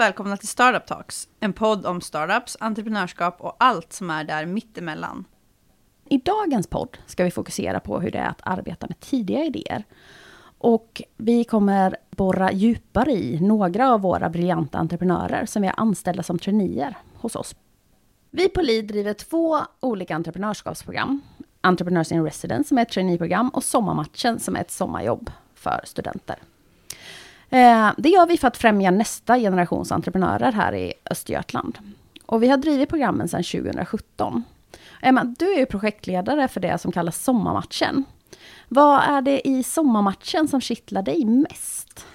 Välkomna till Startup Talks, en podd om startups, entreprenörskap och allt som är där mittemellan. I dagens podd ska vi fokusera på hur det är att arbeta med tidiga idéer. Och vi kommer borra djupare i några av våra briljanta entreprenörer som vi har anställda som traineer hos oss. Vi på LID driver två olika entreprenörskapsprogram. Entrepreneurs in Residence som är ett traineeprogram och Sommarmatchen som är ett sommarjobb för studenter. Eh, det gör vi för att främja nästa generations entreprenörer här i Östergötland. Och vi har drivit programmen sedan 2017. Emma, du är ju projektledare för det som kallas Sommarmatchen. Vad är det i Sommarmatchen som kittlar dig mest?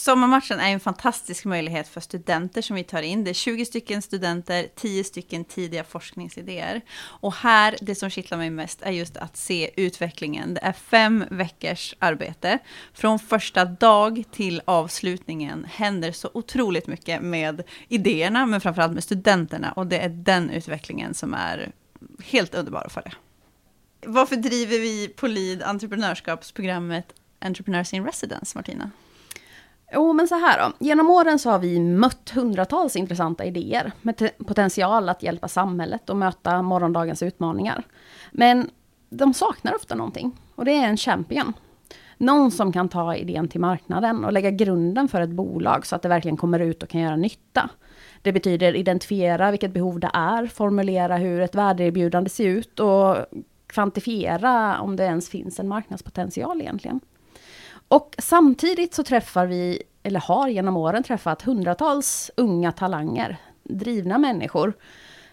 Sommarmatchen är en fantastisk möjlighet för studenter som vi tar in. Det är 20 stycken studenter, 10 stycken tidiga forskningsidéer. Och här, det som kittlar mig mest är just att se utvecklingen. Det är fem veckors arbete. Från första dag till avslutningen händer så otroligt mycket med idéerna, men framförallt med studenterna. Och det är den utvecklingen som är helt underbar att följa. Varför driver vi på LID entreprenörskapsprogrammet Entrepreneurs in Residence, Martina? Jo, men så här då. Genom åren så har vi mött hundratals intressanta idéer med potential att hjälpa samhället och möta morgondagens utmaningar. Men de saknar ofta någonting och det är en champion. Någon som kan ta idén till marknaden och lägga grunden för ett bolag så att det verkligen kommer ut och kan göra nytta. Det betyder identifiera vilket behov det är, formulera hur ett värdeerbjudande ser ut och kvantifiera om det ens finns en marknadspotential egentligen. Och samtidigt så träffar vi, eller har genom åren träffat hundratals unga talanger, drivna människor,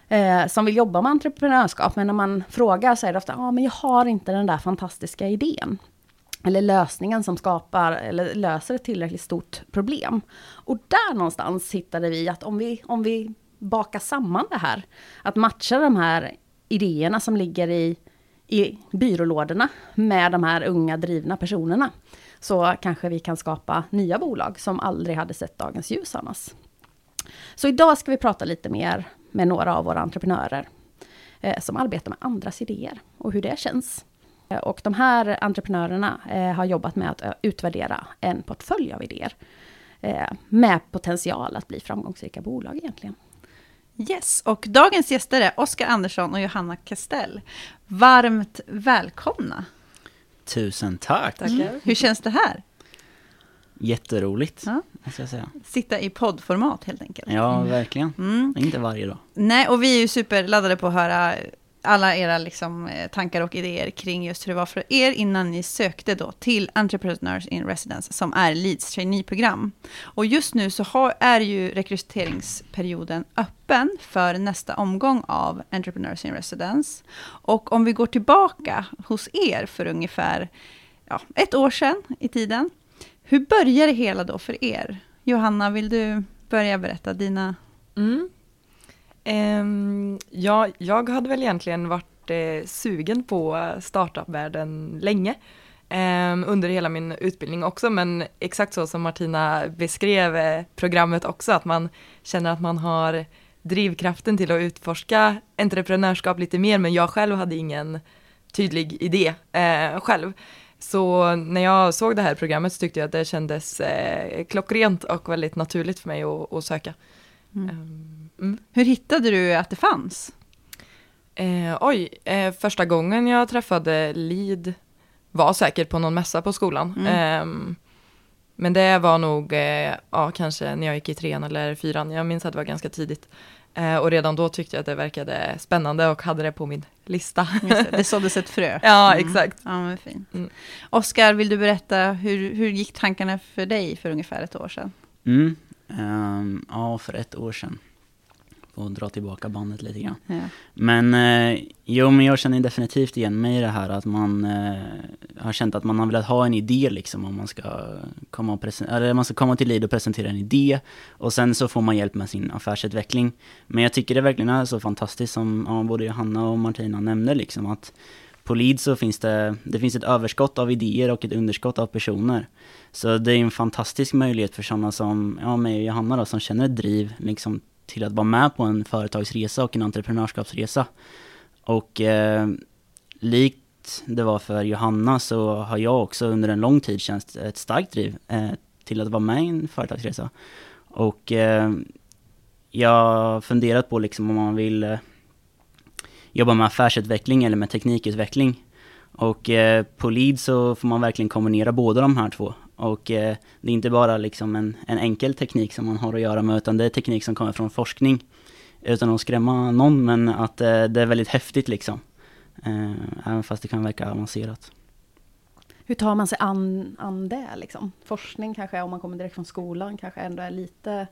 eh, som vill jobba med entreprenörskap. Men när man frågar så är det ofta, ja ah, men jag har inte den där fantastiska idén. Eller lösningen som skapar, eller löser ett tillräckligt stort problem. Och där någonstans hittade vi att om vi, om vi bakar samman det här, att matcha de här idéerna som ligger i, i byrålådorna med de här unga drivna personerna, så kanske vi kan skapa nya bolag som aldrig hade sett dagens ljus annars. Så idag ska vi prata lite mer med några av våra entreprenörer eh, som arbetar med andras idéer och hur det känns. Eh, och de här entreprenörerna eh, har jobbat med att eh, utvärdera en portfölj av idéer eh, med potential att bli framgångsrika bolag egentligen. Yes, och dagens gäster är Oskar Andersson och Johanna Kastell. Varmt välkomna! Tusen tack! Mm. Hur känns det här? Jätteroligt, ja. måste jag säga. Sitta i poddformat helt enkelt. Ja, verkligen. Mm. Inte varje dag. Nej, och vi är ju superladdade på att höra alla era liksom, eh, tankar och idéer kring just hur det var för er innan ni sökte då till Entrepreneurs in Residence, som är Leeds traineeprogram. Och just nu så har, är ju rekryteringsperioden öppen för nästa omgång av Entrepreneurs in Residence. Och om vi går tillbaka hos er för ungefär ja, ett år sedan i tiden, hur började det hela då för er? Johanna, vill du börja berätta dina mm. Um, ja, jag hade väl egentligen varit eh, sugen på startupvärlden länge. Um, under hela min utbildning också, men exakt så som Martina beskrev eh, programmet också, att man känner att man har drivkraften till att utforska entreprenörskap lite mer, men jag själv hade ingen tydlig idé eh, själv. Så när jag såg det här programmet så tyckte jag att det kändes eh, klockrent och väldigt naturligt för mig att, att söka. Mm. Um, Mm. Hur hittade du att det fanns? Eh, oj, eh, första gången jag träffade Lid var säkert på någon mässa på skolan. Mm. Eh, men det var nog, eh, ja kanske när jag gick i trean eller fyran, jag minns att det var ganska tidigt. Eh, och redan då tyckte jag att det verkade spännande och hade det på min lista. Det, det såddes ett frö. ja, mm. exakt. Ja, men fint. Mm. Oskar, vill du berätta, hur, hur gick tankarna för dig för ungefär ett år sedan? Mm. Um, ja, för ett år sedan och dra tillbaka bandet lite grann. Ja. Men eh, jo, men jag känner definitivt igen mig i det här att man eh, har känt att man har velat ha en idé liksom om man ska komma, och eller man ska komma till Lid och presentera en idé och sen så får man hjälp med sin affärsutveckling. Men jag tycker det verkligen är så fantastiskt som ja, både Johanna och Martina nämnde liksom att på Lid så finns det, det finns ett överskott av idéer och ett underskott av personer. Så det är en fantastisk möjlighet för sådana som ja, mig och Johanna då, som känner ett driv liksom, till att vara med på en företagsresa och en entreprenörskapsresa. Och eh, likt det var för Johanna så har jag också under en lång tid känt ett starkt driv eh, till att vara med i en företagsresa. Och eh, jag har funderat på liksom om man vill eh, jobba med affärsutveckling eller med teknikutveckling. Och eh, på Lead så får man verkligen kombinera båda de här två. Och eh, det är inte bara liksom en, en enkel teknik som man har att göra med, utan det är teknik som kommer från forskning. Utan att skrämma någon, men att eh, det är väldigt häftigt liksom. Eh, även fast det kan verka avancerat. Hur tar man sig an, an det liksom? Forskning kanske, om man kommer direkt från skolan, kanske ändå är lite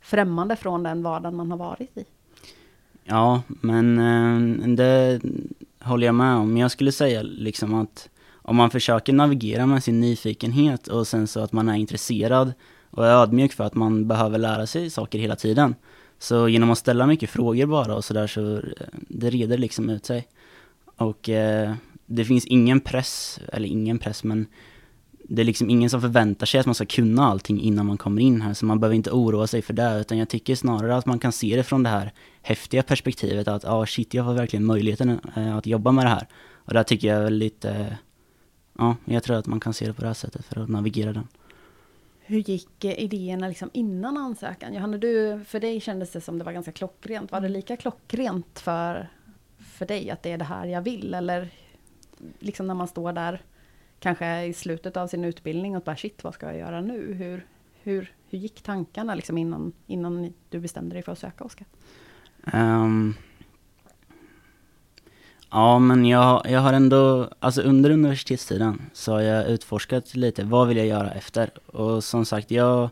främmande från den vardagen man har varit i. Ja, men eh, det håller jag med om. Jag skulle säga liksom att om man försöker navigera med sin nyfikenhet och sen så att man är intresserad och är ödmjuk för att man behöver lära sig saker hela tiden. Så genom att ställa mycket frågor bara och sådär så eh, det reder liksom ut sig. Och eh, det finns ingen press, eller ingen press men det är liksom ingen som förväntar sig att man ska kunna allting innan man kommer in här, så man behöver inte oroa sig för det, utan jag tycker snarare att man kan se det från det här häftiga perspektivet att ja, ah, shit, jag har verkligen möjligheten eh, att jobba med det här. Och där tycker jag är lite, eh, ja, jag tror att man kan se det på det här sättet för att navigera den. Hur gick eh, idéerna liksom innan ansökan? Johanna, du, för dig kändes det som det var ganska klockrent. Var det lika klockrent för, för dig att det är det här jag vill? Eller liksom när man står där kanske i slutet av sin utbildning och bara shit, vad ska jag göra nu? Hur, hur, hur gick tankarna liksom innan, innan du bestämde dig för att söka Oskar? Um, ja, men jag, jag har ändå, alltså under universitetstiden så har jag utforskat lite, vad vill jag göra efter? Och som sagt, jag,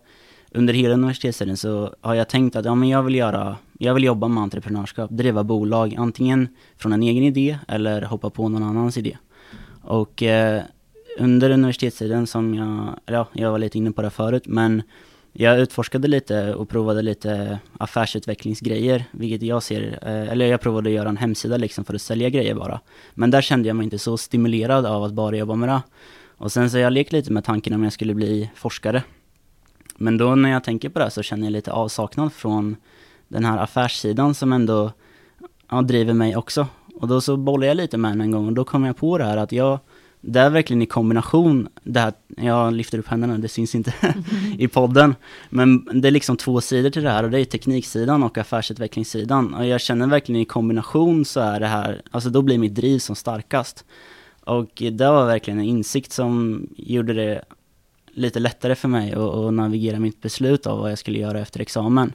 under hela universitetstiden så har jag tänkt att ja, men jag vill göra, jag vill jobba med entreprenörskap, driva bolag, antingen från en egen idé eller hoppa på någon annans idé. Och eh, under universitetstiden som jag, ja, jag var lite inne på det förut, men jag utforskade lite och provade lite affärsutvecklingsgrejer, vilket jag ser, eh, eller jag provade att göra en hemsida liksom för att sälja grejer bara. Men där kände jag mig inte så stimulerad av att bara jobba med det. Och sen så jag lekte lite med tanken om jag skulle bli forskare. Men då när jag tänker på det så känner jag lite avsaknad från den här affärssidan som ändå ja, driver mig också. Och då så bollade jag lite med den en gång och då kom jag på det här att jag det är verkligen i kombination, det här, jag lyfter upp händerna, det syns inte i podden. Men det är liksom två sidor till det här och det är tekniksidan och affärsutvecklingssidan. Och jag känner verkligen i kombination så är det här, alltså då blir mitt driv som starkast. Och det var verkligen en insikt som gjorde det lite lättare för mig att, att navigera mitt beslut av vad jag skulle göra efter examen.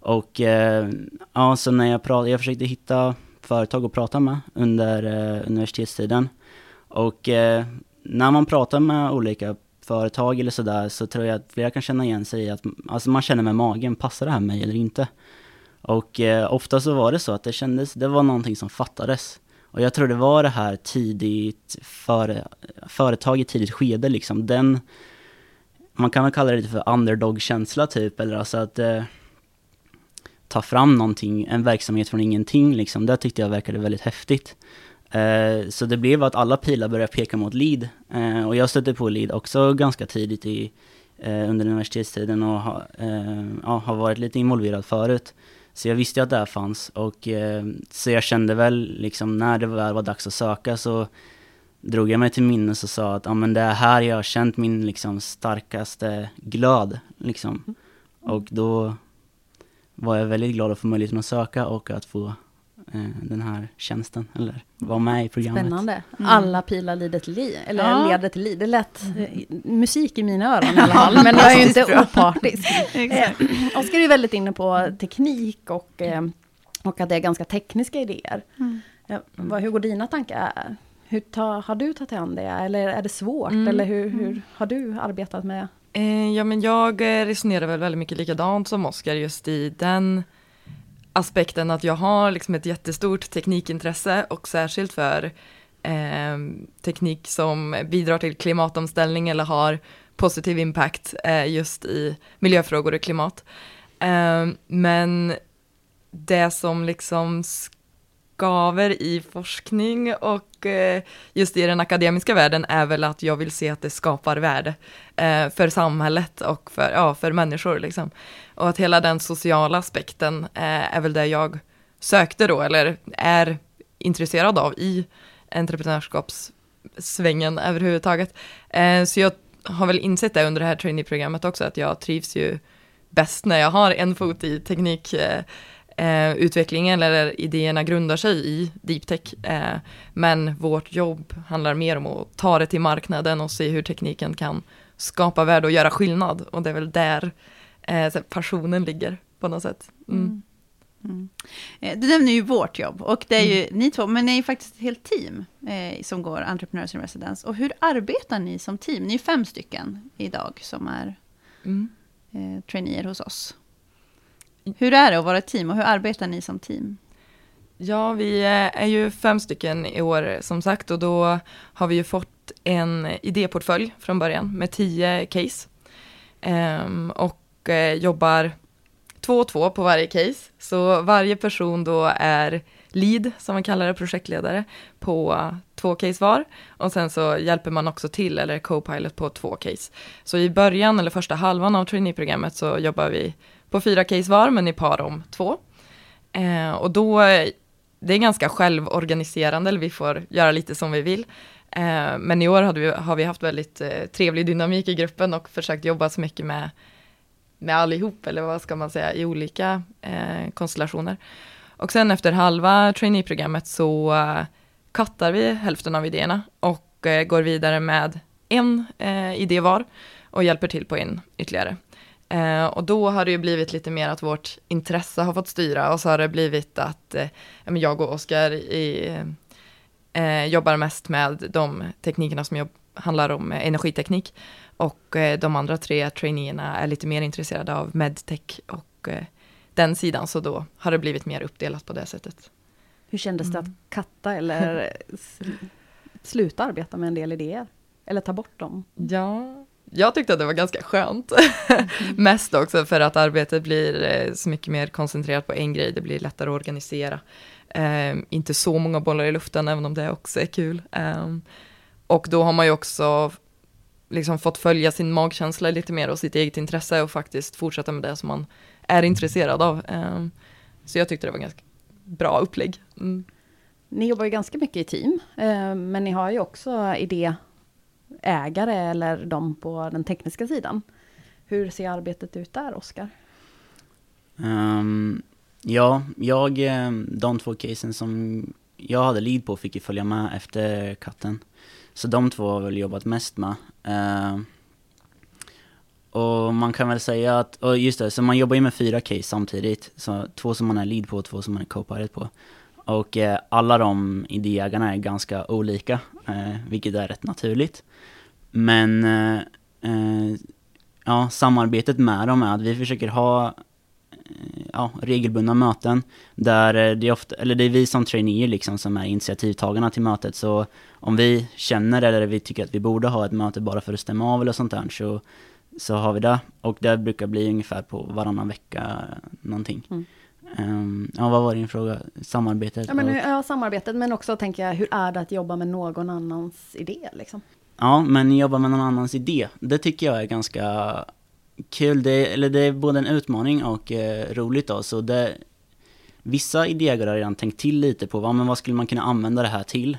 Och eh, ja, så när jag pratade, jag försökte hitta företag att prata med under eh, universitetstiden. Och eh, när man pratar med olika företag eller sådär så tror jag att flera kan känna igen sig i att alltså man känner med magen, passar det här mig eller inte? Och eh, ofta så var det så att det kändes, det var någonting som fattades. Och jag tror det var det här tidigt, före, företag i tidigt skede liksom, den, man kan väl kalla det lite för underdog-känsla typ, eller alltså att eh, ta fram någonting, en verksamhet från ingenting liksom, det tyckte jag verkade väldigt häftigt. Eh, så det blev att alla pilar började peka mot lead. Eh, och jag stötte på lead också ganska tidigt i, eh, under universitetstiden och ha, ja, har varit lite involverad förut. Så jag visste att det här fanns och så jag kände väl liksom när det väl var dags att söka så drog jag mig till minnes och sa att ja, men det är här jag har känt min liksom starkaste glöd. Liksom. Mm. Och då var jag väldigt glad att få möjligheten att söka och att få den här tjänsten, eller vara med i programmet. Spännande. Mm. Alla pilar leder till liv, eller ja. leder till liv. Det lät mm. musik i mina öron i alla fall, men jag är ju inte opartisk. eh, Oskar är väldigt inne på teknik och, eh, och att det är ganska tekniska idéer. Mm. Eh, hur går dina tankar? Hur ta, har du tagit an det, eller är det svårt? Mm. Eller hur, hur mm. har du arbetat med? Eh, ja, men jag resonerar väl väldigt mycket likadant som Oskar just i den aspekten att jag har liksom ett jättestort teknikintresse och särskilt för eh, teknik som bidrar till klimatomställning eller har positiv impact eh, just i miljöfrågor och klimat. Eh, men det som liksom skaver i forskning och eh, just i den akademiska världen är väl att jag vill se att det skapar värde eh, för samhället och för, ja, för människor. Liksom. Och att hela den sociala aspekten eh, är väl det jag sökte då, eller är intresserad av i entreprenörskapssvängen överhuvudtaget. Eh, så jag har väl insett det under det här trainee-programmet också, att jag trivs ju bäst när jag har en fot i teknik eh, eh, utvecklingen eller idéerna grundar sig i deep tech. Eh, men vårt jobb handlar mer om att ta det till marknaden och se hur tekniken kan skapa värde och göra skillnad. Och det är väl där eh, passionen ligger på något sätt. Mm. Mm. mm. Eh, du nämner ju vårt jobb och det är ju mm. ni två, men ni är ju faktiskt ett helt team eh, som går Entrepreneurs in Residence. Och hur arbetar ni som team? Ni är fem stycken idag som är mm. eh, traineer hos oss. Hur är det att vara ett team och hur arbetar ni som team? Ja, vi är ju fem stycken i år som sagt och då har vi ju fått en idéportfölj från början med tio case. Um, och och jobbar två och två på varje case. Så varje person då är lead, som man kallar det, projektledare, på två case var. Och sen så hjälper man också till, eller co-pilot på två case. Så i början, eller första halvan av traineeprogrammet så jobbar vi på fyra case var, men i par om två. Eh, och då, det är ganska självorganiserande, eller vi får göra lite som vi vill. Eh, men i år har vi, har vi haft väldigt eh, trevlig dynamik i gruppen och försökt jobba så mycket med, med allihop, eller vad ska man säga, i olika eh, konstellationer. Och sen efter halva traineeprogrammet så eh, kattar vi hälften av idéerna och eh, går vidare med en eh, idé var och hjälper till på en ytterligare. Eh, och då har det ju blivit lite mer att vårt intresse har fått styra och så har det blivit att eh, jag och Oskar eh, jobbar mest med de teknikerna som jobb, handlar om eh, energiteknik och eh, de andra tre traineerna är lite mer intresserade av medtech och eh, den sidan så då har det blivit mer uppdelat på det sättet. Hur kändes det att mm. katta eller sluta arbeta med en del idéer? Eller ta bort dem? Ja, jag tyckte att det var ganska skönt. Mm. Mest också för att arbetet blir eh, så mycket mer koncentrerat på en grej, det blir lättare att organisera. Eh, inte så många bollar i luften, även om det också är kul. Eh, och då har man ju också liksom fått följa sin magkänsla lite mer och sitt eget intresse och faktiskt fortsätta med det som man är intresserad av. Eh, så jag tyckte det var ganska bra upplägg. Mm. Ni jobbar ju ganska mycket i team, eh, men ni har ju också idé ägare eller de på den tekniska sidan. Hur ser arbetet ut där, Oskar? Um, ja, jag, eh, de två casen som jag hade lead på fick ju följa med efter katten. Så de två har väl jobbat mest med. Uh, och man kan väl säga att, och just det, så man jobbar ju med fyra case samtidigt. Så två som man är lead på och två som man är co-pilot på. Och eh, alla de idéägarna är ganska olika, eh, vilket är rätt naturligt. Men eh, eh ja, samarbetet med dem är att vi försöker ha eh, ja, regelbundna möten där det är, ofta, eller det är vi som traineer liksom som är initiativtagarna till mötet. Så om vi känner eller vi tycker att vi borde ha ett möte bara för att stämma av eller sånt där så, så har vi det. Och det brukar bli ungefär på varannan vecka någonting. Mm. Um, ja, vad var din fråga? Samarbetet? Ja, men, ja, samarbetet, men också tänker jag, hur är det att jobba med någon annans idé? Liksom? Ja, men jobba med någon annans idé, det tycker jag är ganska kul. Det, eller det är både en utmaning och eh, roligt då, så det, Vissa idéägare har redan tänkt till lite på vad, men vad skulle man kunna använda det här till?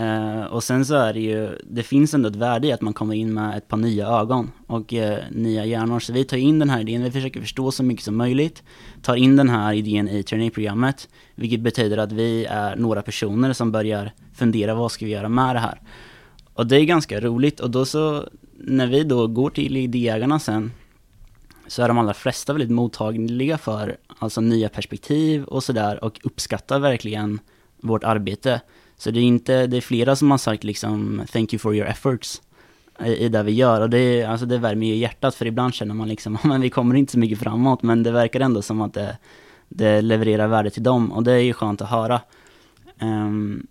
Uh, och sen så är det ju, det finns ändå ett värde i att man kommer in med ett par nya ögon och uh, nya hjärnor. Så vi tar in den här idén, vi försöker förstå så mycket som möjligt, tar in den här idén i traineeprogrammet, vilket betyder att vi är några personer som börjar fundera vad ska vi göra med det här. Och det är ganska roligt och då så, när vi då går till idéägarna sen, så är de allra flesta väldigt mottagliga för alltså nya perspektiv och sådär och uppskattar verkligen vårt arbete. Så det är inte, det är flera som har sagt liksom thank you for your efforts i, i det vi gör och det, alltså det värmer ju hjärtat för ibland känner man liksom, men vi kommer inte så mycket framåt men det verkar ändå som att det, det levererar värde till dem och det är ju skönt att höra. Um,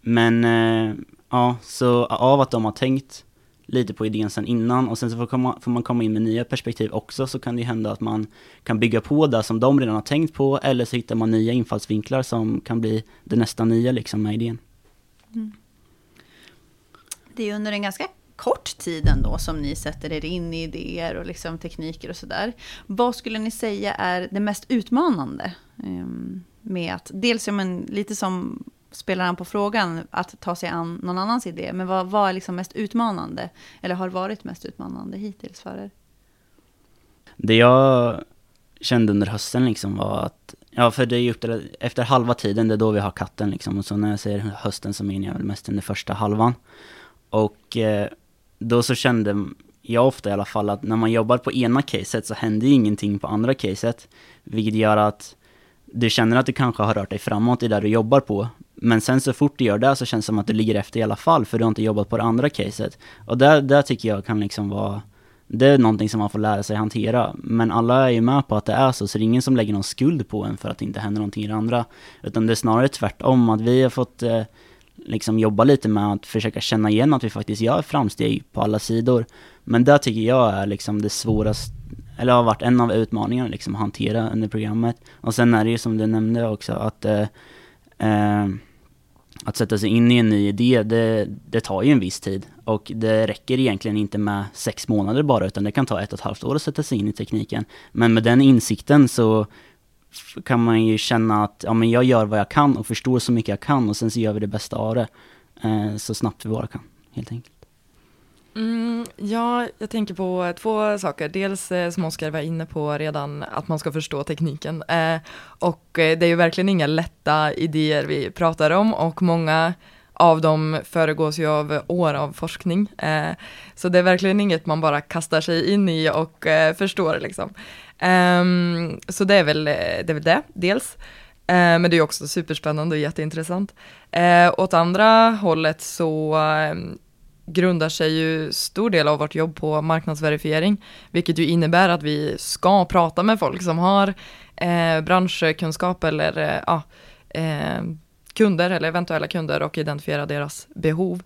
men uh, ja, så av att de har tänkt lite på idén sen innan och sen så får, komma, får man komma in med nya perspektiv också så kan det hända att man kan bygga på det som de redan har tänkt på eller så hittar man nya infallsvinklar som kan bli det nästa nya liksom med idén. Mm. Det är under en ganska kort tid ändå som ni sätter er in i idéer och liksom tekniker och sådär. Vad skulle ni säga är det mest utmanande? Ehm, med att, dels, ja, men, lite som spelar han på frågan att ta sig an någon annans idé. Men vad, vad är liksom mest utmanande? Eller har varit mest utmanande hittills för er? det jag kände under hösten liksom var att, ja för det är ju upp efter halva tiden, det är då vi har katten liksom. Och så när jag säger hösten så menar jag väl mest under första halvan. Och eh, då så kände jag ofta i alla fall att när man jobbar på ena caset så händer ingenting på andra caset. Vilket gör att du känner att du kanske har rört dig framåt i det du jobbar på. Men sen så fort du gör det så känns det som att du ligger efter i alla fall för du har inte jobbat på det andra caset. Och det, det tycker jag kan liksom vara, det är någonting som man får lära sig hantera. Men alla är ju med på att det är så, så det är ingen som lägger någon skuld på en för att det inte händer någonting i det andra. Utan det är snarare tvärtom, att vi har fått eh, liksom jobba lite med att försöka känna igen att vi faktiskt gör framsteg på alla sidor. Men det tycker jag är liksom det svåraste, eller har varit en av utmaningarna liksom att hantera under programmet. Och sen är det ju som du nämnde också att eh, eh, att sätta sig in i en ny idé, det, det tar ju en viss tid. Och det räcker egentligen inte med sex månader bara, utan det kan ta ett och ett halvt år att sätta sig in i tekniken. Men med den insikten så kan man ju känna att ja, men jag gör vad jag kan och förstår så mycket jag kan och sen så gör vi det bästa av det. Eh, så snabbt vi bara kan, helt enkelt. Mm, ja, jag tänker på två saker. Dels eh, som Oskar var inne på redan, att man ska förstå tekniken. Eh, och eh, det är ju verkligen inga lätta idéer vi pratar om och många av dem föregås ju av år av forskning. Eh, så det är verkligen inget man bara kastar sig in i och eh, förstår liksom. Ehm, så det är, väl, eh, det är väl det, dels. Eh, men det är också superspännande och jätteintressant. åt andra hållet så grundar sig ju stor del av vårt jobb på marknadsverifiering, vilket ju innebär att vi ska prata med folk som har eh, branschkunskap eller eh, eh, kunder eller eventuella kunder och identifiera deras behov.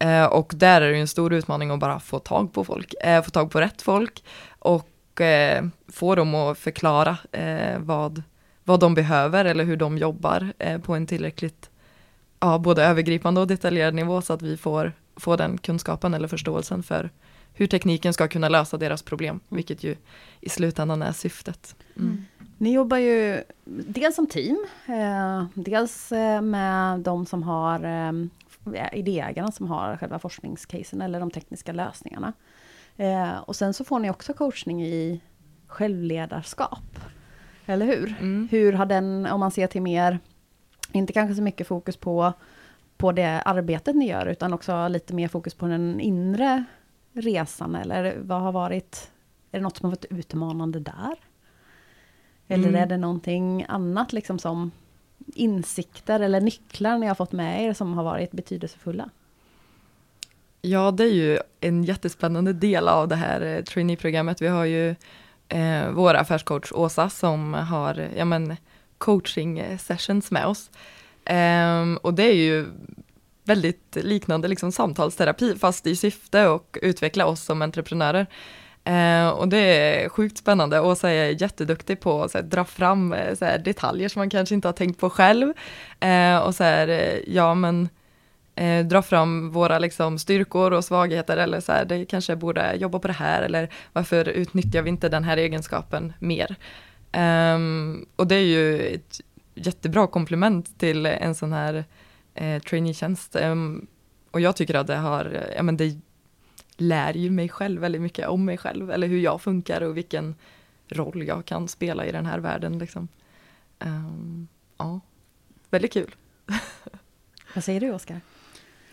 Eh, och där är det ju en stor utmaning att bara få tag på folk, eh, få tag på rätt folk och eh, få dem att förklara eh, vad, vad de behöver eller hur de jobbar eh, på en tillräckligt ja, både övergripande och detaljerad nivå så att vi får få den kunskapen eller förståelsen för hur tekniken ska kunna lösa deras problem, vilket ju i slutändan är syftet. Mm. mm. Ni jobbar ju dels som team, eh, dels eh, med de som har eh, idéägarna som har själva forskningscasen eller de tekniska lösningarna. Eh, och sen så får ni också coachning i självledarskap. Eller hur? Mm. Hur har den, om man ser till mer, inte kanske så mycket fokus på på det arbetet ni gör, utan också lite mer fokus på den inre resan, eller vad har varit, är det något som har varit utmanande där? Eller mm. är det någonting annat liksom som insikter eller nycklar ni har fått med er som har varit betydelsefulla? Ja, det är ju en jättespännande del av det här eh, traineeprogrammet. Vi har ju eh, vår affärscoach Åsa som har ja, men, coaching sessions med oss. Um, och det är ju väldigt liknande liksom samtalsterapi fast i syfte att utveckla oss som entreprenörer. Uh, och det är sjukt spännande. Åsa är jätteduktig på att dra fram eh, så här, detaljer som man kanske inte har tänkt på själv. Uh, och så här, eh, ja men eh, dra fram våra liksom, styrkor och svagheter eller så här, det kanske borde jobba på det här eller varför utnyttjar vi inte den här egenskapen mer? Um, och det är ju ett jättebra komplement till en sån här eh, traineetjänst. Um, och jag tycker att det har, ja men det lär ju mig själv väldigt mycket om mig själv, eller hur jag funkar och vilken roll jag kan spela i den här världen. Liksom. Um, ja, väldigt kul. Vad säger du Oskar?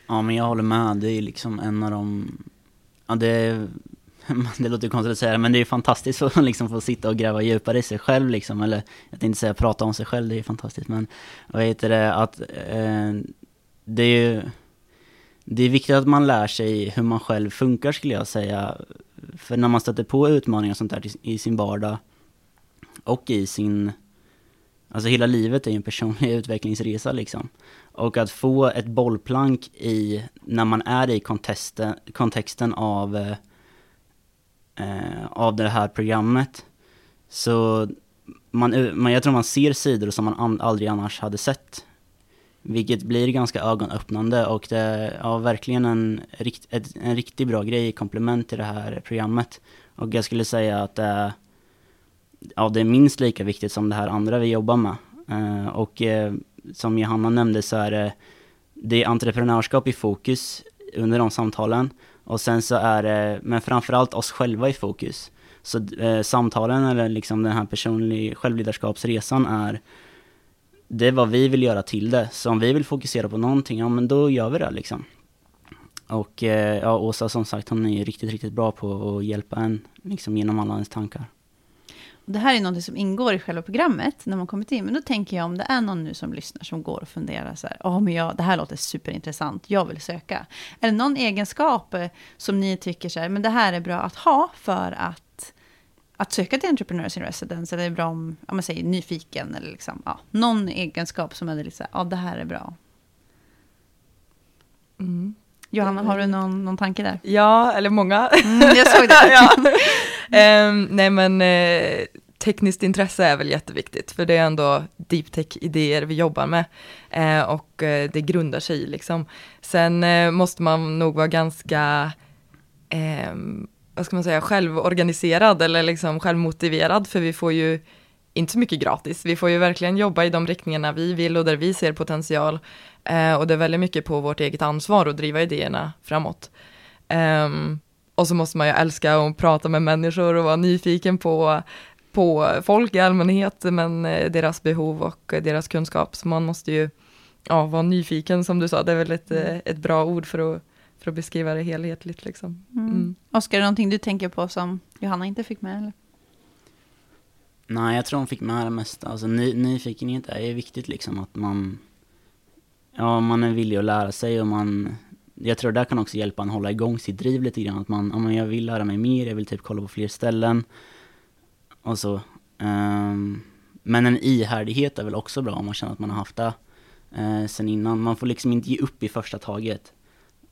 Ja men jag håller med, det är liksom en av de, ja det är det låter konstigt att säga det, men det är ju fantastiskt att liksom få sitta och gräva djupare i sig själv liksom, eller jag tänkte säga prata om sig själv, det är ju fantastiskt, men vad heter det, att eh, det är ju, det är viktigt att man lär sig hur man själv funkar skulle jag säga, för när man stöter på utmaningar och sånt där i sin vardag och i sin, alltså hela livet är ju en personlig utvecklingsresa liksom. Och att få ett bollplank i, när man är i kontexten, kontexten av eh, eh, av det här programmet. Så man, eh, man, jag tror man ser sidor som man an, aldrig annars hade sett. Vilket blir ganska ögonöppnande och det är ja, verkligen en, rikt, ett, en riktigt bra grej i komplement till det här programmet. Och jag skulle säga att det är, ja, det är minst lika viktigt som det här andra vi jobbar med. Eh, och eh, som Johanna nämnde så är det, det är entreprenörskap i fokus under de samtalen. Och sen så är det, men framförallt oss själva i fokus. Så eh, samtalen eller liksom den här personliga självledarskapsresan är det är vad vi vill göra till det. Så om vi vill fokusera på någonting, ja men då gör vi det liksom. Och eh, ja, Åsa som sagt, hon är riktigt, riktigt bra på att hjälpa en liksom genom alla ens tankar. Det här är något som ingår i själva programmet när man kommit in. Men då tänker jag om det är någon nu som lyssnar som går och funderar så här. Ja, oh, men jag, det här låter superintressant. Jag vill söka. Är det någon egenskap eh, som ni tycker så här, men det här är bra att ha för att, att söka till Entrepreneurs in Residence? Eller är det bra om, om man säger nyfiken eller liksom, ja, någon egenskap som är lite så här, ja, det här är bra. Mm. Johanna, har du någon, någon tanke där? Ja, eller många. Mm, jag såg det. ja. um, nej men uh, tekniskt intresse är väl jätteviktigt, för det är ändå deep tech-idéer vi jobbar med. Uh, och uh, det grundar sig i liksom. Sen måste man nog vara ganska um, vad ska man säga, självorganiserad eller liksom självmotiverad, för vi får ju inte så mycket gratis. Vi får ju verkligen jobba i de riktningarna vi vill och där vi ser potential. Eh, och det är väldigt mycket på vårt eget ansvar att driva idéerna framåt. Eh, och så måste man ju älska att prata med människor och vara nyfiken på, på folk i allmänhet, men eh, deras behov och deras kunskap. Så man måste ju ja, vara nyfiken som du sa, det är väl ett, mm. ett bra ord för att, för att beskriva det helhetligt. Liksom. Mm. Mm. Oskar, är det någonting du tänker på som Johanna inte fick med? Eller? Nej, jag tror hon fick med det mesta. Alltså, ny, nyfikenhet är ju viktigt liksom, att man, ja, man är villig att lära sig och man, jag tror det kan också hjälpa en hålla igång sitt driv lite grann. Att man, ja, men jag vill lära mig mer, jag vill typ kolla på fler ställen och så. Um, men en ihärdighet är väl också bra om man känner att man har haft det uh, sen innan. Man får liksom inte ge upp i första taget.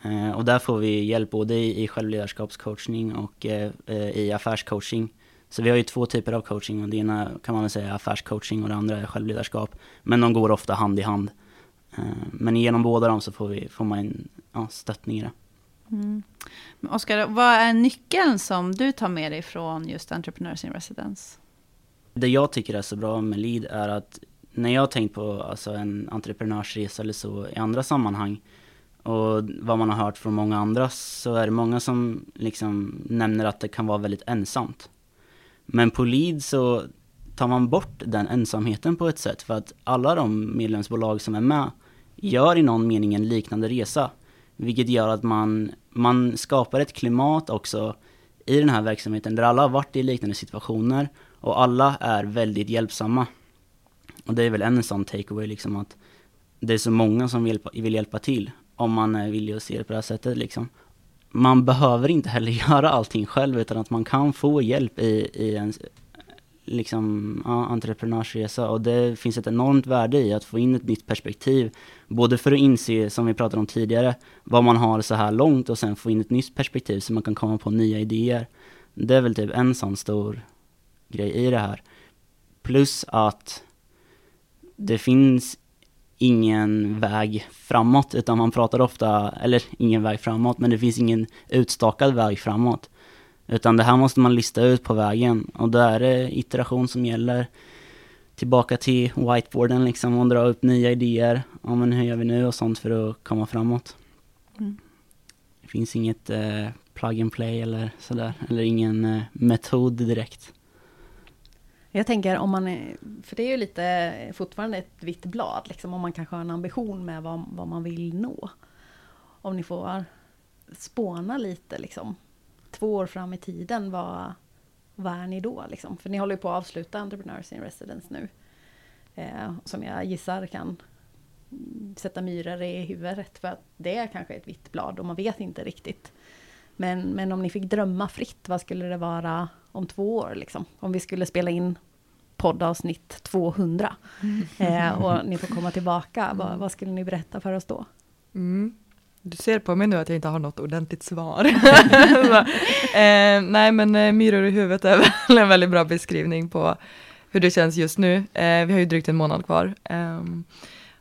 Uh, och där får vi hjälp både i, i självledarskapscoachning och uh, i affärscoaching. Så vi har ju två typer av coaching och det ena kan man väl säga är affärscoaching och det andra är självledarskap. Men de går ofta hand i hand. Eh, men genom båda dem så får, vi, får man en ja, stöttning i det. Mm. Oskar, vad är nyckeln som du tar med dig från just Entrepreneurs in Residence? Det jag tycker är så bra med LEAD är att när jag har tänkt på alltså, en entreprenörsresa eller så i andra sammanhang och vad man har hört från många andra så är det många som liksom nämner att det kan vara väldigt ensamt. Men på Lead så tar man bort den ensamheten på ett sätt för att alla de medlemsbolag som är med gör i någon mening en liknande resa. Vilket gör att man, man skapar ett klimat också i den här verksamheten där alla har varit i liknande situationer och alla är väldigt hjälpsamma. Och det är väl en sån takeaway liksom att det är så många som vill, vill hjälpa till om man är villig att se det på det här sättet liksom man behöver inte heller göra allting själv utan att man kan få hjälp i, i en liksom, ja, entreprenörsresa och det finns ett enormt värde i att få in ett nytt perspektiv. Både för att inse, som vi pratade om tidigare, vad man har så här långt och sen få in ett nytt perspektiv så man kan komma på nya idéer. Det är väl typ en sån stor grej i det här. Plus att det finns ingen väg framåt, utan man pratar ofta, eller ingen väg framåt, men det finns ingen utstakad väg framåt. Utan det här måste man lista ut på vägen och då är det iteration som gäller. Tillbaka till whiteboarden liksom och dra upp nya idéer. Ja men hur gör vi nu och sånt för att komma framåt. Mm. Det finns inget eh, plug and play eller sådär, eller ingen eh, metod direkt. Jag tänker om man är, för det är ju lite fortfarande ett vitt blad, liksom, om man kanske har en ambition med vad, vad man vill nå. Om ni får spåna lite, liksom, två år fram i tiden, vad, vad är ni då? Liksom? För ni håller ju på att avsluta Entrepreneurs in Residence nu. Eh, som jag gissar kan sätta myror i huvudet, för att det är kanske ett vitt blad och man vet inte riktigt. Men, men om ni fick drömma fritt, vad skulle det vara om två år? Liksom? Om vi skulle spela in poddavsnitt 200. Mm. Eh, och ni får komma tillbaka. Vad, mm. vad, skulle ni berätta för oss då? Mm. Du ser på mig nu att jag inte har något ordentligt svar. eh, nej men eh, myror i huvudet är väl en väldigt bra beskrivning på hur det känns just nu. Eh, vi har ju drygt en månad kvar. Ehm,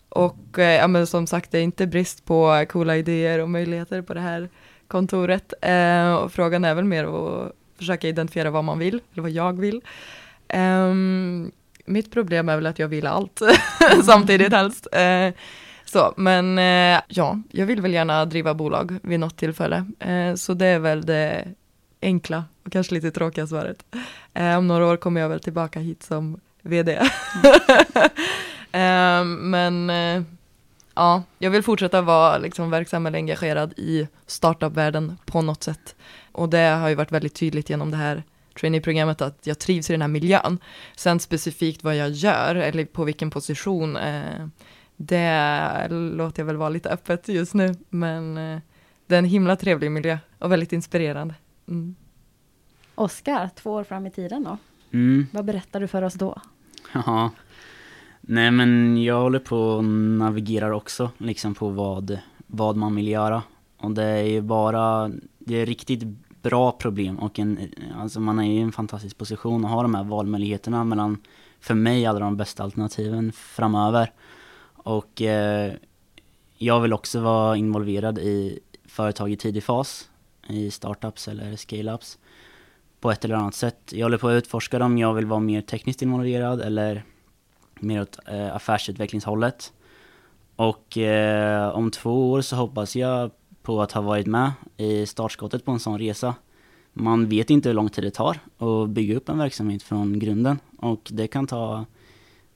och eh, ja, men som sagt, det är inte brist på coola idéer och möjligheter på det här kontoret. Eh, och frågan är väl mer att försöka identifiera vad man vill, eller vad jag vill. Um, mitt problem är väl att jag vill allt samtidigt helst. Uh, så, men uh, ja, jag vill väl gärna driva bolag vid något tillfälle. Uh, så det är väl det enkla och kanske lite tråkiga svaret. Om några år kommer jag väl tillbaka hit som VD. eh, men ja, jag vill fortsätta vara liksom, verksam eller engagerad i startupvärlden på något sätt. Och det har ju varit väldigt tydligt genom det här traineeprogrammet att jag trivs i den här miljön. Sen specifikt vad jag gör eller på vilken position, eh, det låter jag väl vara lite öppet just nu. Men eh, det är en himla trevlig miljö och väldigt inspirerande. Mm. Oskar, två år fram i tiden då. Mm. Vad berättar du för oss då? Ja. Nej men jag håller på och navigerar också liksom på vad, vad man vill göra. Och det är ju bara, det är riktigt bra problem och en, alltså man är i en fantastisk position att ha de här valmöjligheterna mellan, för mig, alla de bästa alternativen framöver. Och eh, jag vill också vara involverad i företag i tidig fas, i startups eller scale-ups på ett eller annat sätt. Jag håller på att utforska dem, jag vill vara mer tekniskt involverad eller mer åt eh, affärsutvecklingshållet. Och eh, om två år så hoppas jag på att ha varit med i startskottet på en sån resa. Man vet inte hur lång tid det tar att bygga upp en verksamhet från grunden och det kan ta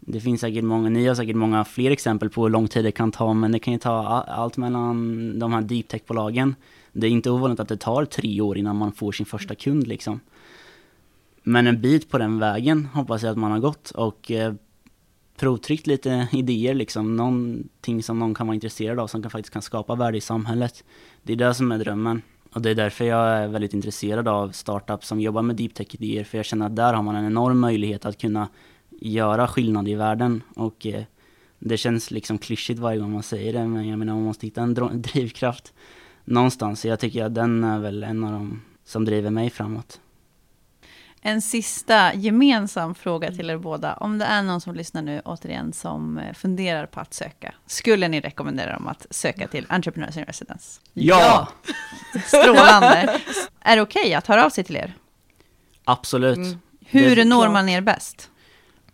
det finns säkert många, ni har säkert många fler exempel på hur lång tid det kan ta, men det kan ju ta allt mellan de här deep tech-bolagen. Det är inte ovanligt att det tar tre år innan man får sin första kund liksom. Men en bit på den vägen hoppas jag att man har gått och eh, provtryckt lite idéer liksom, någonting som någon kan vara intresserad av som kan, faktiskt kan skapa värde i samhället. Det är det som är drömmen. Och det är därför jag är väldigt intresserad av startups som jobbar med deep tech-idéer, för jag känner att där har man en enorm möjlighet att kunna göra skillnad i världen. Och eh, det känns liksom klyschigt varje gång man säger det, men jag menar man måste hitta en drivkraft någonstans. Så jag tycker att den är väl en av de som driver mig framåt. En sista gemensam fråga till er båda. Om det är någon som lyssnar nu, återigen, som eh, funderar på att söka. Skulle ni rekommendera dem att söka till Entrepreneurs in Residence? Ja! ja. Strålande! är det okej okay att höra av sig till er? Absolut. Mm. Hur når man er bäst?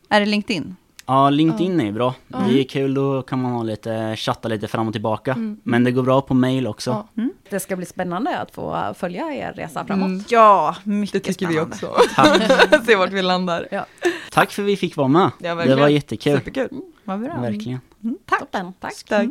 Är det LinkedIn? Ja, LinkedIn är bra. Mm. Det är kul, då kan man ha lite, chatta lite fram och tillbaka. Mm. Men det går bra på mail också. Mm. Det ska bli spännande att få följa er resa framåt. Mm. Ja, mycket Det tycker spännande. vi också. Se vart vi landar. Ja. Tack för att vi fick vara med. Ja, det var jättekul. Superkul. Vad bra. Verkligen. Mm, tack. Toppen. Tack. Tack.